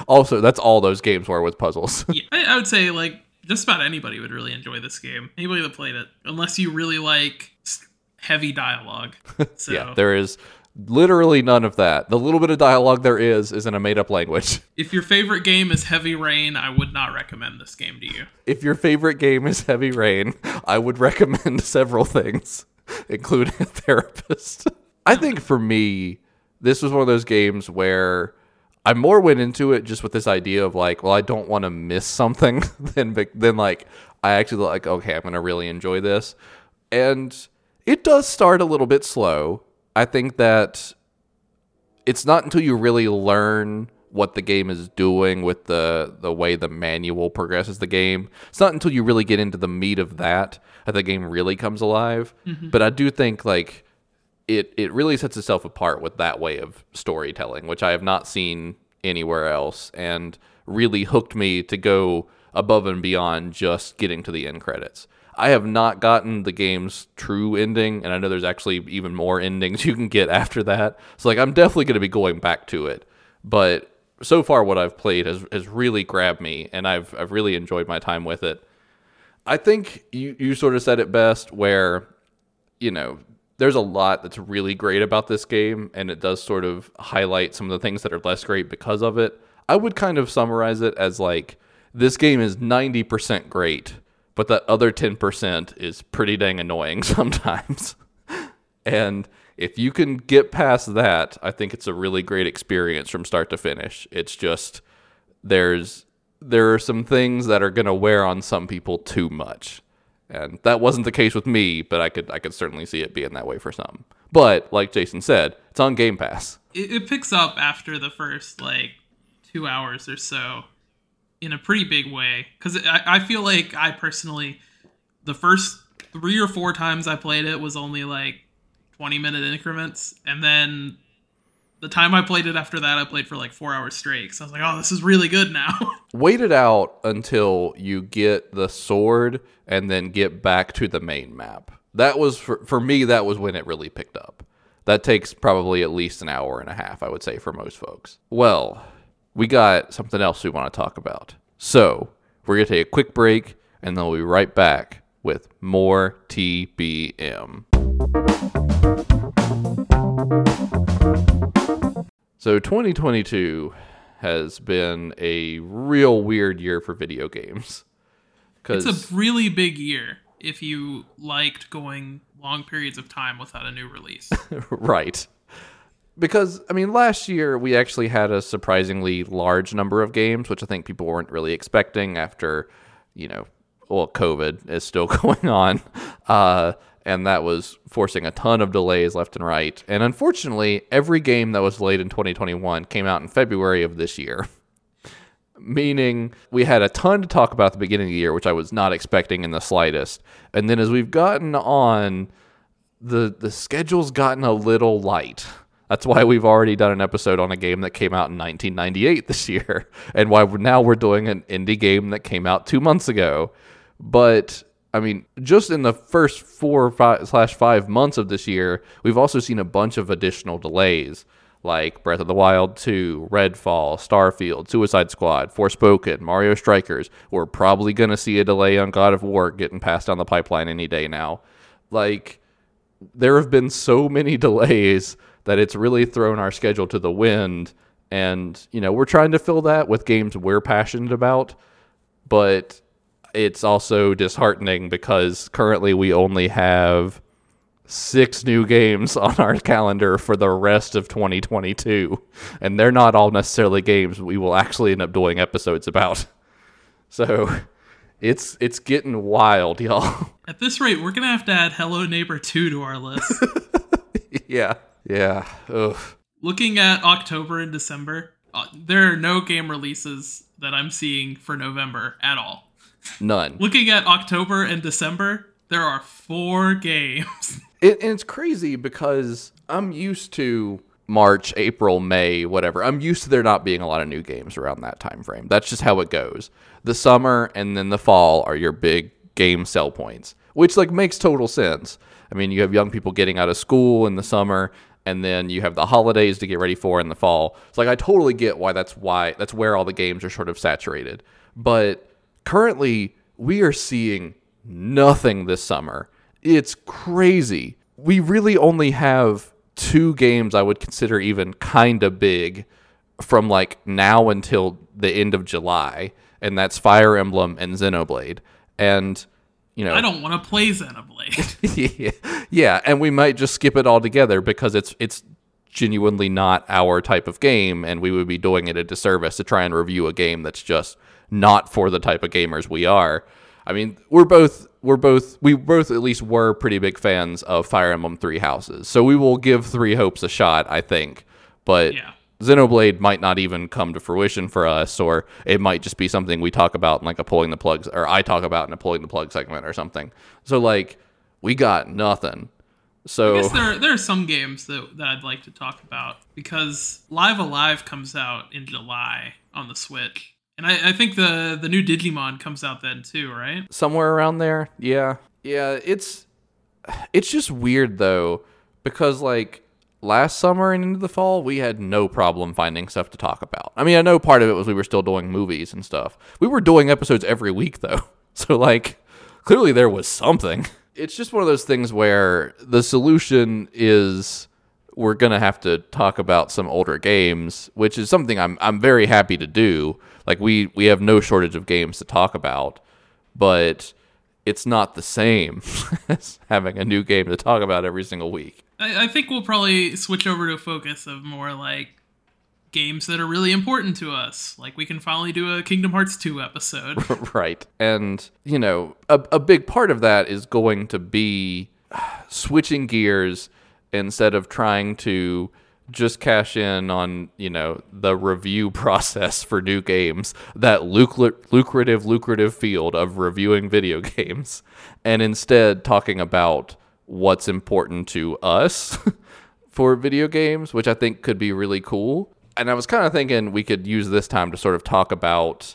Also, that's all those games were with puzzles. [laughs] yeah, I, I would say like just about anybody would really enjoy this game. Anybody that played it, unless you really like heavy dialogue. [laughs] So yeah, there is literally none of that. The little bit of dialogue there is is in a made up language. [laughs] if your favorite game is Heavy Rain, I would not recommend this game to you. If your favorite game is Heavy Rain, I would recommend several things, including a therapist. I think for me, this was one of those games where I more went into it just with this idea of like, well, I don't want to miss something [laughs] than than like I actually like, okay, I'm gonna really enjoy this, and it does start a little bit slow. I think that it's not until you really learn what the game is doing with the the way the manual progresses the game. It's not until you really get into the meat of that that the game really comes alive. Mm-hmm. But I do think like it it really sets itself apart with that way of storytelling, which I have not seen anywhere else, and really hooked me to go above and beyond just getting to the end credits. I have not gotten the game's true ending, and I know there's actually even more endings [laughs] you can get after that. So like I'm definitely going to be going back to it. But so far what I've played has has really grabbed me, and I've I've really enjoyed my time with it. I think you you sort of said it best, where you know there's a lot that's really great about this game, and it does sort of highlight some of the things that are less great because of it. I would kind of summarize it as like this game is 90% great, but that other 10% is pretty dang annoying [laughs] sometimes. and if you can get past that, I think it's a really great experience from start to finish. It's just there's there are some things that are going to wear on some people too much. And that wasn't the case with me, but I could I could certainly see it being that way for some. But like Jason said, it's on Game Pass. It, it picks up after the first like two hours or so in a pretty big way because I, I feel like I personally the first three or four times I played it was only like 20 minute increments and then the time I played it after that I played for like four hours straight so I was like oh this is really good now [laughs] Wait it out until you get the sword and then get back to the main map that was for, for me that was when it really picked up that takes probably at least an hour and a half I would say for most folks well we got something else we want to talk about. So, we're going to take a quick break and then we'll be right back with more TBM. So, 2022 has been a real weird year for video games. It's a really big year if you liked going long periods of time without a new release. [laughs] right because I mean, last year we actually had a surprisingly large number of games, which I think people weren't really expecting after, you know, well, COVID is still [laughs] going on, uh, and that was forcing a ton of delays left and right. And unfortunately, every game that was delayed in 2021 came out in February of this year. [laughs] Meaning, we had a ton to talk about at the beginning of the year, which I was not expecting in the slightest. And then as we've gotten on, the the schedule's gotten a little light that's why we've already done an episode on a game that came out in 1998 [laughs] this year, and why now we're doing an indie game that came out two months ago. But I mean, just in the first four five, slash five months of this year, we've also seen a bunch of additional delays, like Breath of the Wild 2, Redfall, Starfield, Suicide Squad, Forspoken, Mario Strikers. We're probably going to see a delay on God of War getting passed down the pipeline any day now. Like, there have been so many [laughs] delays that it's really thrown our schedule to the wind. And, you know, we're trying to fill that with games we're passionate about, but it's also disheartening because currently we only have six new games [laughs] on our calendar for the rest of 2022. And they're not all necessarily games we will actually end up doing episodes about. [laughs] So it's it's getting wild, [laughs] y'all. At this rate, we're gonna have to add Hello Neighbor 2 to our list. yeah. Yeah. Ugh. Looking at October and December, uh, there are no game releases that I'm seeing for November at all. None. Looking at October and December, there are four [laughs] games. It, and it's crazy because I'm used to March, April, May, whatever. I'm used to there not being a lot of new games around that time frame. That's just how it goes. The summer and then the fall are your big game sell points, which like makes total sense. I mean, you have young people getting out of school in the summer and then you have the holidays to get ready for in the fall. It's like I totally get why that's why that's where all the games are sort of saturated. But currently we are seeing nothing this summer. It's crazy. We really only have two games I would consider even kind of big from like now until the end of July, and that's Fire Emblem and Xenoblade. And you know, I don't want to play Xenoblade. yeah, [laughs] yeah, and we might just skip it altogether because it's it's genuinely not our type of game, and we would be doing it a disservice to try and review a game that's just not for the type of gamers we are. I mean, we're both we're both we both at least were pretty big fans of Fire Emblem Three Houses, so we will give Three Hopes a shot, I think. But yeah. Xenoblade might not even come to fruition for us, or it might just be something we talk about in like a pulling the plugs, or I talk about in a pulling the plug segment or something. So like, we got nothing. So I guess there there are some games that that I'd like to talk about because Live A Live comes out in July on the Switch, and I, I think the the new Digimon comes out then too, right? Somewhere around there, yeah, yeah. It's it's just weird though because like last summer and into the fall, we had no problem finding stuff to talk about. I mean, I know part of it was we were still doing movies and stuff. We were doing episodes every week though. [laughs] So like clearly there was something. It's just one of those things where the solution is we're going to have to talk about some older games, which is something I'm I'm very happy to do. Like we we have no shortage of games to talk about, but it's not the same [laughs] as having a new game to talk about every single week. I, I think we'll probably switch over to a focus of more like games that are really important to us. Like we can finally do a Kingdom Hearts 2 episode. [laughs] right. And, you know, a, a big part of that is going to be [sighs] switching gears instead of trying to just cash in on, you know, the review [laughs] process for new games, that lucrative, lucrative field of reviewing video [laughs] games, and instead talking about what's important to us [laughs] for video games, which I think could be really cool and I was kind of thinking we could use this time to sort of talk about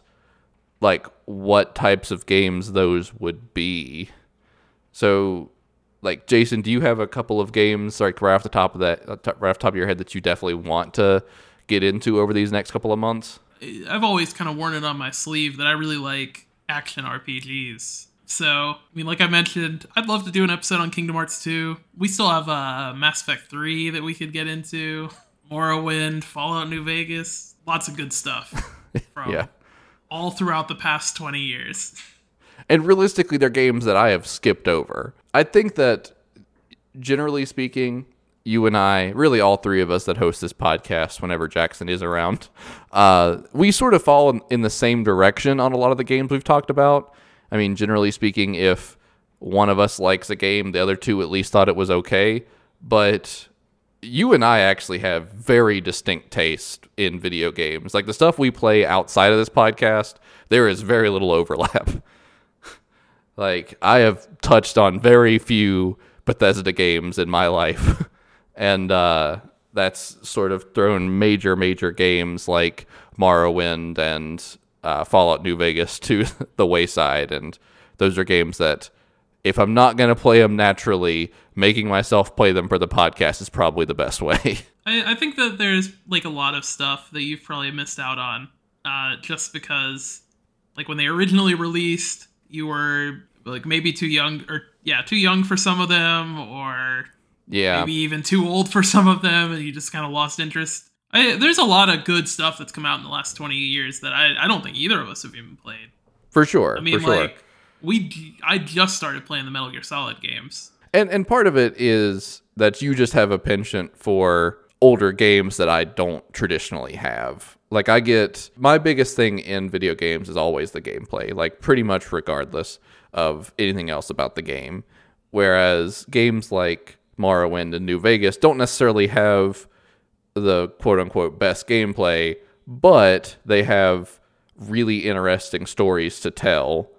like what types of games those would be. So, like Jason, do you have a couple of games like right off the top of that, uh, right off the top of your head that you definitely want to get into over these next couple of months? I've always kind of worn it on my sleeve that I really like action RPGs. So, I mean, like I mentioned, I'd love to do an episode on Kingdom Hearts 2. We still have uh, Mass Effect 3 that we could get into. Morrowind, Fallout New Vegas, lots of good stuff [laughs] from yeah. all throughout the past 20 years. And realistically, they're games that I have skipped over. I think that generally speaking, you and I, really all three of us that host this podcast whenever Jackson is around, uh, we sort of fall in, in the same direction on a lot of the games we've talked about. I mean, generally speaking, if one of us likes a game, the other two at least thought it was okay. But you and I actually have very distinct taste in video games. Like the stuff we play outside of this podcast, there is very little overlap. [laughs] like I have touched on very few Bethesda games in my life. [laughs] and uh, that's sort of thrown major, major games like Morrowind and uh, Fallout New Vegas [laughs] to the wayside. And those are games that if I'm not going to play them naturally, making myself play them for the podcast is probably the best [laughs] way. I, I think that there's like a lot of stuff that you've probably missed out on, uh, just because, like when they originally released, you were like maybe too young, or yeah, too young for some of them, or yeah, maybe even too old for some of them, and you just kind of lost interest. I, there's a lot of good stuff that's come out in the last 20 years that I, I don't think either of us have even played. For sure. I mean, for sure. like we I just started playing the Metal Gear Solid games. And and part of it is that you just have a penchant for older games that I don't traditionally have. Like I get my biggest thing in video games is always the gameplay, like pretty much regardless of anything else about the game. Whereas games like Morrowind and New Vegas don't necessarily have the quote unquote best gameplay, but they have really interesting stories to tell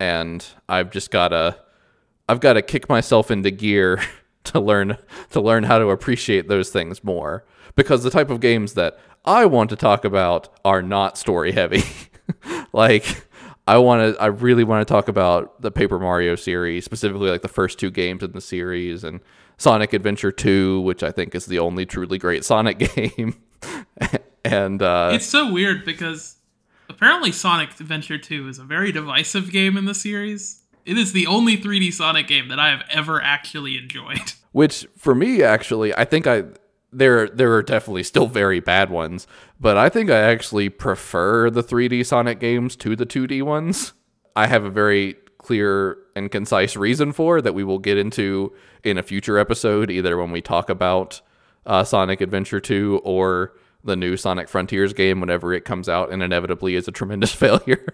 and I've just gotta I've got to kick myself into gear [laughs] to learn to learn how to appreciate those things more because the type of games that I want to talk about are not story heavy. [laughs] like I want to I really want to talk about the Paper Mario series, specifically like the first two games in the series and Sonic Adventure 2, which I think is the only truly great Sonic [laughs] game. and uh, It's so weird because apparently Sonic Adventure 2 is a very divisive game in the series. It is the only 3D Sonic game that I have ever actually enjoyed. [laughs] Which for me actually, I think I there there are definitely still very bad ones, but I think I actually prefer the 3D Sonic games to the 2D ones. I have a very clear and concise reason for that we will get into in a future episode, either when we talk about uh, Sonic Adventure 2 or the new Sonic Frontiers game whenever it comes out and inevitably is a tremendous [laughs] failure.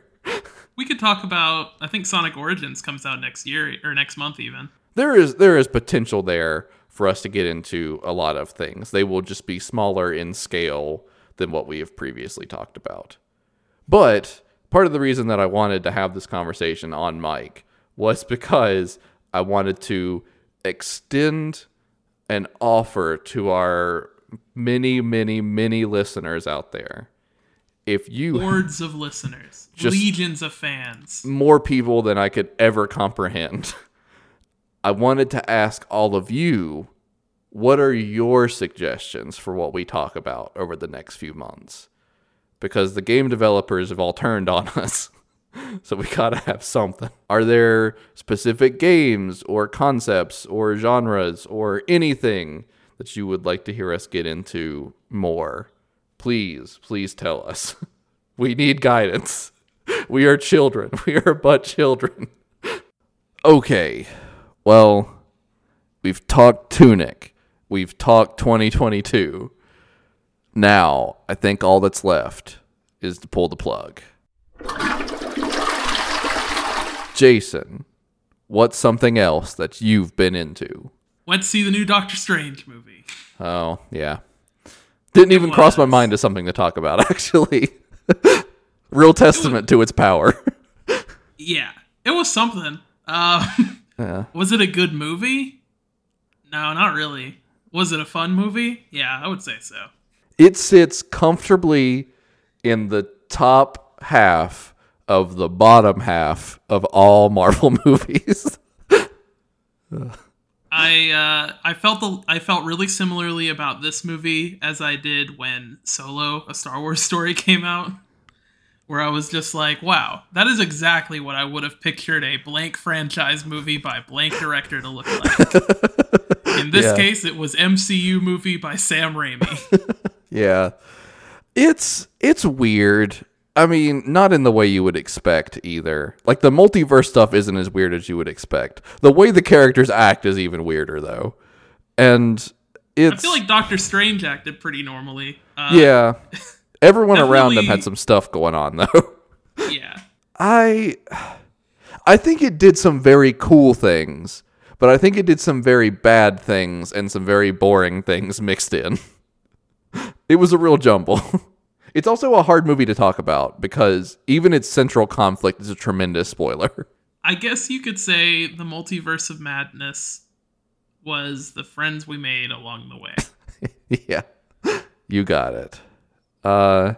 we could talk about I think Sonic Origins comes out next year or next month even. There is there is potential there for us to get into a lot of things. They will just be smaller in scale than what we have previously talked about. But part of the reason that I wanted to have this conversation on mic was [laughs] because I wanted to extend an offer to our many, many, many listeners out there. If you [laughs] hordes of listeners, legions of fans, more people than I could ever comprehend. [laughs] I wanted to ask all of you what are your suggestions for what we talk about over the next few months? Because the game developers have all turned on [laughs] us. so we gotta have something. Are there specific games or concepts or genres or anything that you would like to hear us get into more? Please, please tell us. [laughs] We need guidance. [laughs] We are children. We are but children. Okay. Well, we've talked Tunic. We've talked 2022. Now, I think all that's left is to pull the plug. Jason, what's something else that you've been into? Went to see the new Doctor Strange movie. Oh, yeah. Didn't even cross my mind as something to talk about, [laughs] actually. Real testament to its power. [laughs] Yeah, it was something. Um, yeah. [laughs] was it a good movie? No, not really. Was it a fun movie? Yeah, I would say so. It sits comfortably in the top half of the bottom half of all [laughs] Marvel movies. [laughs] I uh, I felt the I felt really similarly about this movie as I did when Solo, a Star Wars story, [laughs] came out, where I was just like, wow, that is exactly what I would have pictured a blank franchise movie by blank director to look like. [laughs] In this Yeah. case, it was MCU movie by Sam Raimi. [laughs] yeah. It's it's weird. I mean, not in the way you would expect either. Like the multiverse stuff isn't as weird as you would expect. The way the characters act is even weirder though. And it's I feel like Doctor Strange acted pretty normally. Uh, yeah. [laughs] Everyone around him had some stuff going on though. [laughs] yeah. I I think it did some very cool things, but I think it did some very bad things and some very boring things mixed in. [laughs] It was a real jumble. [laughs] It's also a hard movie to talk about because even its central conflict is a tremendous spoiler. I guess you could say the multiverse of madness was the friends we made along the way. yeah. You got it. Uh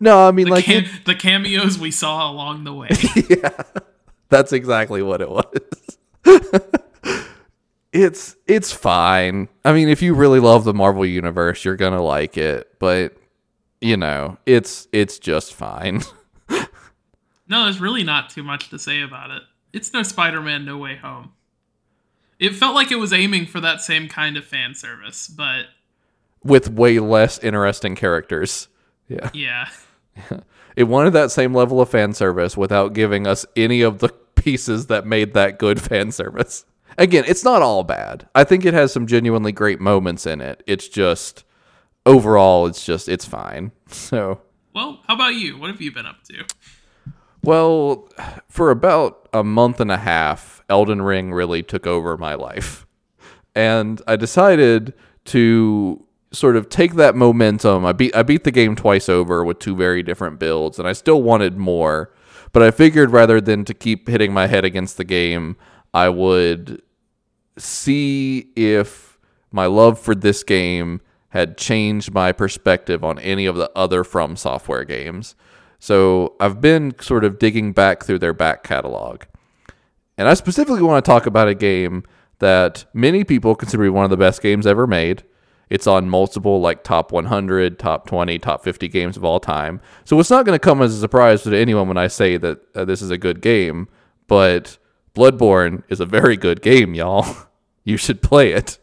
no, I mean The, like cam- it- the cameos we saw along the way. [laughs] Yeah, that's exactly what it was. [laughs] it's it's fine. I mean, if you really love the Marvel universe, you're going to like it, but you know, it's it's just fine. [laughs] no, there's really not too much to say about it. It's no Spider-Man No Way Home. It felt like it was aiming for that same kind of fan service, but with way less interesting characters. Yeah. [laughs] yeah. It wanted that same level of fan service without giving us any of the pieces that made that good fan service. Again, it's not all bad. I think it has some genuinely great moments in it. It's just overall it's just it's fine. [laughs] So, Well, how about you? What have you been up to? well, for about a month and a half, Elden Ring really took over my life. And I decided to sort of take that momentum. I beat I beat the game twice over with two very different builds, and I still wanted more. But I figured rather than to keep hitting my head against the game, I would see if my love for this game had changed my perspective on any of the other From Software games. So I've been sort of digging back through their back catalog. And I specifically want to talk about a game that many people consider one of the best games ever made. It's on multiple like top 100, top 20, top 50 games of all time. So it's not going to come as a surprise to anyone when I say that uh, this is a good game, but Bloodborne is a very good game, y'all. [laughs] You should play it.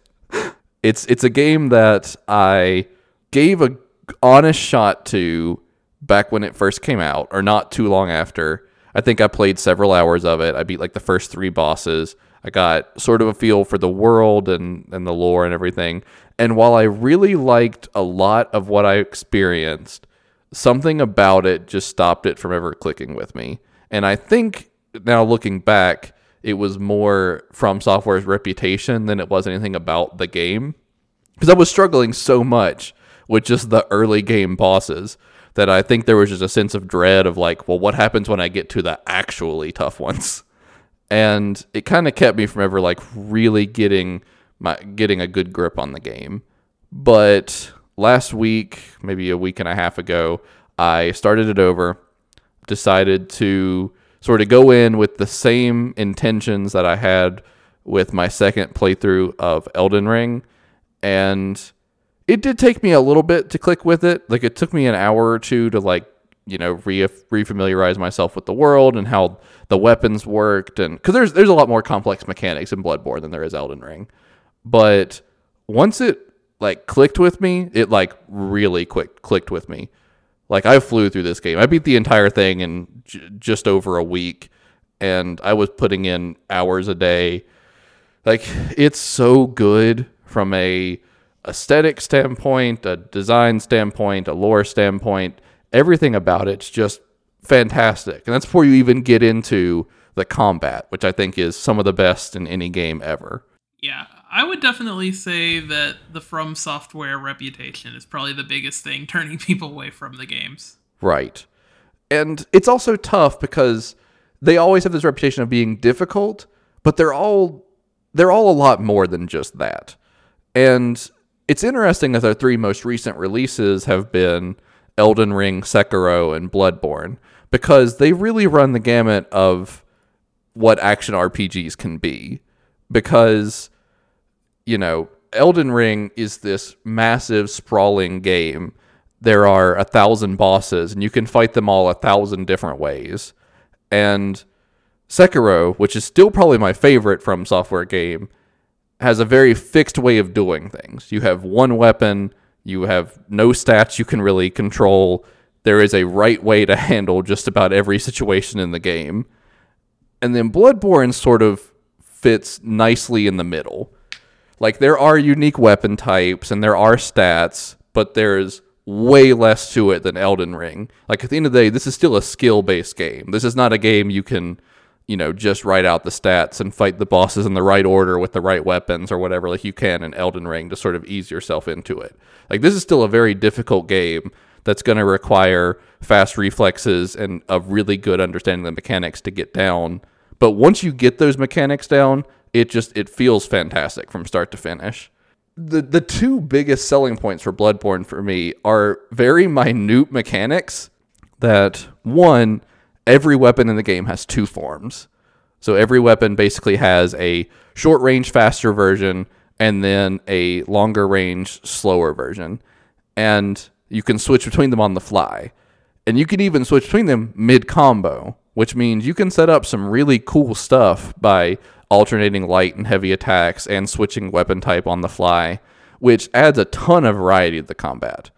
It's it's a game that I gave a honest shot to back when it first came out or not too long after. I think I played several hours of it. I beat like the first 3 bosses. I got sort of a feel for the world and and the lore and everything. And while I really liked a lot of what I experienced, something about it just stopped it from ever clicking with me. And I think now looking back, it was more from software's reputation than it was anything about the game. Because I was struggling so much with just the early game bosses that I think there was just a sense of dread of like, well, what happens when I get to the actually tough ones? [laughs] And it kind of kept me from ever like really getting my getting a good grip on the game. But last week, maybe a week and a half ago, I started it over, decided to sort of go in with the same intentions that I had with my second playthrough of Elden Ring and it did take me a little bit to click with it. Like it took me an hour or two to like you know re refamiliarize myself with the world and how the weapons worked, and because there's there's a lot more complex mechanics in Bloodborne than there is Elden Ring, but once it like clicked with me, it like really quick clicked with me. Like I flew through this game. I beat the entire thing in j- just over a week, and I was putting in hours a day. Like it's so good from a aesthetic standpoint, a design standpoint, a lore standpoint. Everything about it's just fantastic, and that's before you even get into the combat, which I think is some of the best in any game ever. Yeah, I would definitely say that the From Software reputation is probably the biggest thing [laughs] turning people away from the games. Right. And it's also tough because they always have this reputation of being difficult, but they're all they're all a lot more than just that. And it's interesting that their three most recent releases have been Elden Ring, Sekiro, and Bloodborne because they really run the gamut of what action RPGs can be. Because you know, Elden Ring is this massive, sprawling game. There are a thousand bosses, and you can fight them all a thousand different ways. And Sekiro, which is still probably my favorite from software game, has a very fixed way of doing things. You have one weapon, you have no stats you can really control. There is a right way to [laughs] handle just about every situation in the game. And then Bloodborne sort of fits nicely in the middle like there are unique weapon types and there are stats, but there's way less to it than Elden Ring. Like at the end of the day, this is still a skill based game. This is not a game you can, you know, just write out the stats and fight the bosses in the right order with the right weapons or whatever like you can in Elden Ring to sort of ease yourself into it. Like this is still a very difficult game that's going to require fast reflexes and a really good understanding of the mechanics to get down. But once you get those mechanics down, it just it feels fantastic from start to finish. The the two biggest selling points for Bloodborne for me are very minute mechanics that one every weapon in the game has two forms. So every weapon basically has a short range faster version and then a longer range slower version. And you can switch between them on the fly. And you can even switch between them mid combo, which means you can set up some really cool stuff by alternating light and heavy attacks, and switching weapon type on the fly, which adds a ton of variety to the combat.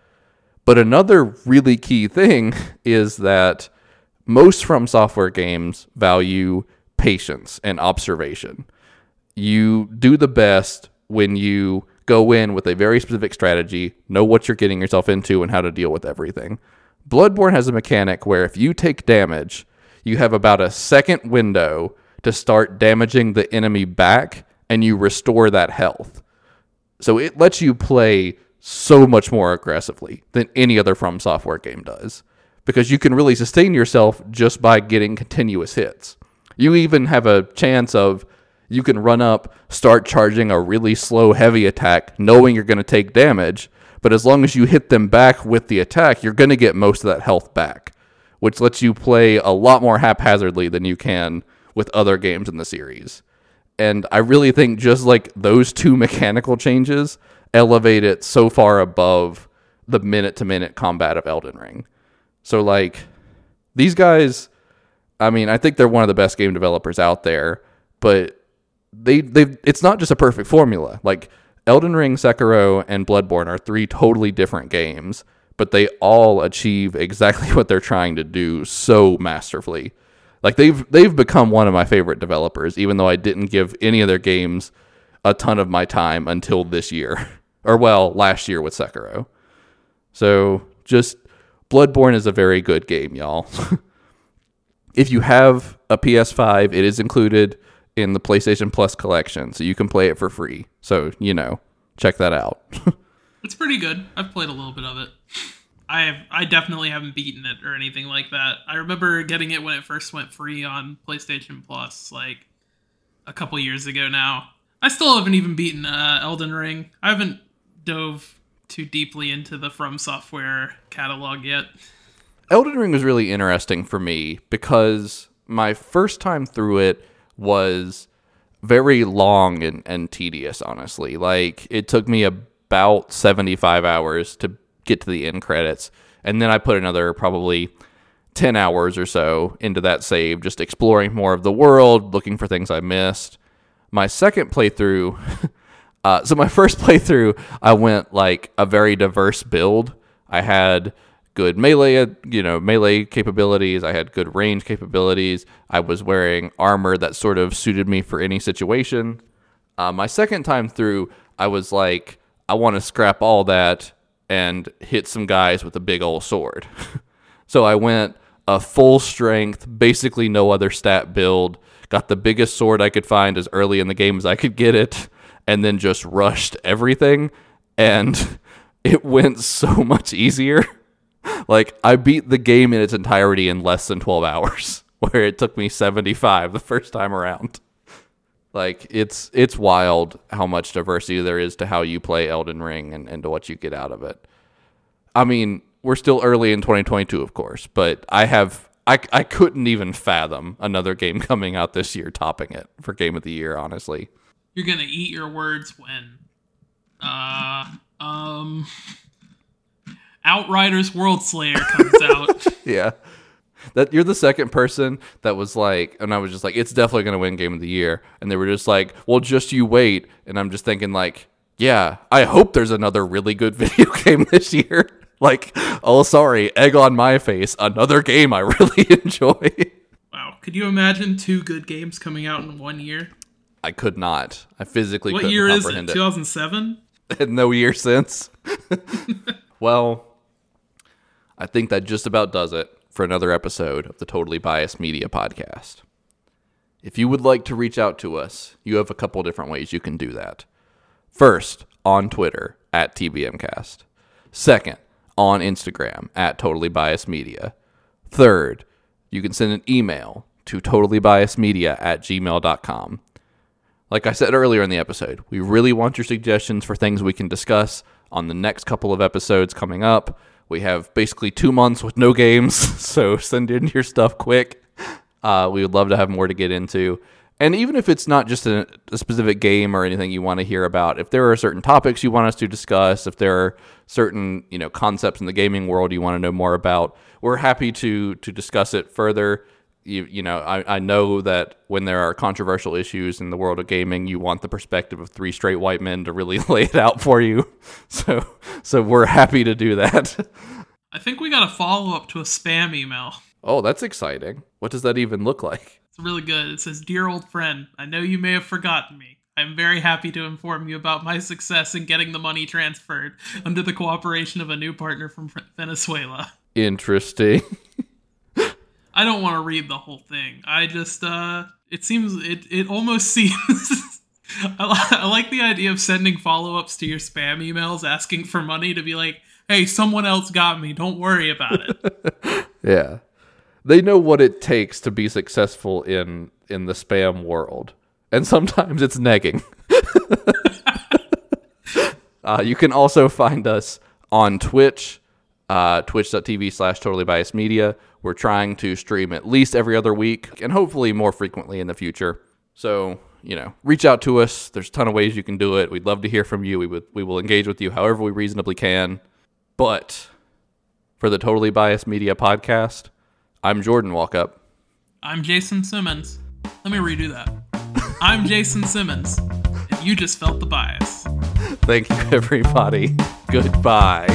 But another really key thing [laughs] is that most From Software games value patience and observation. You do the best when you go in with a very specific strategy, know what you're getting yourself into, and how to deal with everything. Bloodborne has a mechanic where if you take damage, you have about a second window to start damaging the enemy back and you restore that health. So it lets you play so much more aggressively than any other From Software game does because you can really sustain yourself just by getting continuous hits. You even have a chance of you can run up, start charging a really slow heavy attack, knowing you're going to take damage, but as long as you hit them back with the attack, you're going to get most of that health back, which lets you play a lot more haphazardly than you can with other games in the series. And I really think just like those two [laughs] mechanical changes elevate it so far above the minute to minute combat of Elden Ring. So like these guys I mean, I think they're one of the best game developers out there, but they they it's not just a perfect formula. Like Elden Ring, Sekiro, and Bloodborne are three totally different games, but they all achieve exactly [laughs] what they're trying to do so masterfully. Like they've they've become one of my favorite developers, even though I didn't give any of their games a ton of my time until this year, [laughs] or well, last year with Sekiro. So just Bloodborne is a very good game, y'all. [laughs] if you have a PS5, it is included in the PlayStation Plus collection, so you can play it for free. So you know, check that out. [laughs] it's pretty good. I've played a little bit of it. I have, I definitely haven't beaten it or anything like that. I remember getting it when it first went free on PlayStation Plus, like a couple years ago now. I still haven't even beaten uh, Elden Ring. I haven't dove too deeply into the From Software catalog yet. Elden Ring was really interesting for me because my first time through it was very long and, and tedious, honestly. Like, it took me about 75 hours to get to the end credits. And then I put another probably 10 hours or so into that save, just exploring more of the world, looking for things I missed. My second playthrough, [laughs] uh, so my [laughs] first playthrough, I went like a very diverse build. I had good melee, you know, melee capabilities. I had good range capabilities. I was wearing armor that sort of suited me for any situation. Uh, my second time through, I was like, I want to scrap all that and hit some guys with a big old sword. [laughs] so I went a full strength, basically no other stat build, got the biggest sword I could find as early in the game as I could get it, and then just rushed everything. And [laughs] it went so [laughs] much easier. like, I beat the game in its entirety in less than 12 hours, [laughs] where it took me 75 the first time around. Like it's it's wild how much diversity there is to how you play Elden Ring and, and to what you get out of it. I mean, we're still early in 2022, of course, but I have I, I couldn't even fathom another game coming out this year topping it for game of the year, honestly. You're gonna eat your words when uh um Outriders Worldslayer comes [laughs] out. yeah. That you're the second person that was like, and I was just like, it's definitely gonna win game of the year, and they were just like, well, just you wait, and I'm just thinking like, yeah, I hope there's another really good [laughs] video game this year. [laughs] like, oh, sorry, egg on my face, another game I really enjoy. Wow, could you imagine two good games coming out in one year? I could not. I physically What year is it? 2007? [laughs] no year since. [laughs] well, I think that just about does it for another episode of the Totally Biased Media Podcast. If you would like to reach out to us, you have a couple different ways you can do that. First, on Twitter at TBMcast. Second, on Instagram at Totally Biased Media. Third, you can send an email to totallybiasedmedia at gmail.com. Like I said earlier in the episode, we really want your suggestions for things we can discuss on the next couple of episodes coming up. We have basically two months with no games, [laughs] so send in your stuff quick. Uh, we would love to have more to get into. And even if it's not just a, a specific game or anything you want to hear about, if there are certain topics you want us to discuss, if there are certain you know concepts in the gaming world you want to know more about, we're happy to to discuss it further. You, you know, I, I know that when there are controversial issues in the world of gaming, you want the perspective of three straight white men to really [laughs] lay it out for you. [laughs] So, so we're happy to do that. I think we got a follow up to a spam email. Oh, that's exciting. What does that even look like? It's really good. It says, Dear old friend, I know you may have forgotten me. I'm very happy to inform you about my success in getting the money transferred under the cooperation of a new partner from Venezuela. Interesting. [laughs] I don't want to read the whole thing. I just, uh, it seems, it, it almost [laughs] seems. I, li- I like the idea of sending follow ups to your spam emails asking for money to be like, hey, someone else got me. Don't worry about it. [laughs] Yeah. They know what it takes to be successful in in the spam world. And sometimes it's negging. [laughs] uh, you can also find us on Twitch, uh, twitch.tv slash totally biased media. We're trying to stream at least every other week and hopefully more frequently in the future. So, you know, reach out to us. There's a ton of ways you can do it. We'd love to hear from you. We would we will engage with you however we reasonably can. But for the Totally Biased Media podcast, I'm Jordan Walkup. I'm Jason Simmons. Let me redo that. [laughs] I'm Jason Simmons, and you just felt the bias. Thank you, everybody. Goodbye.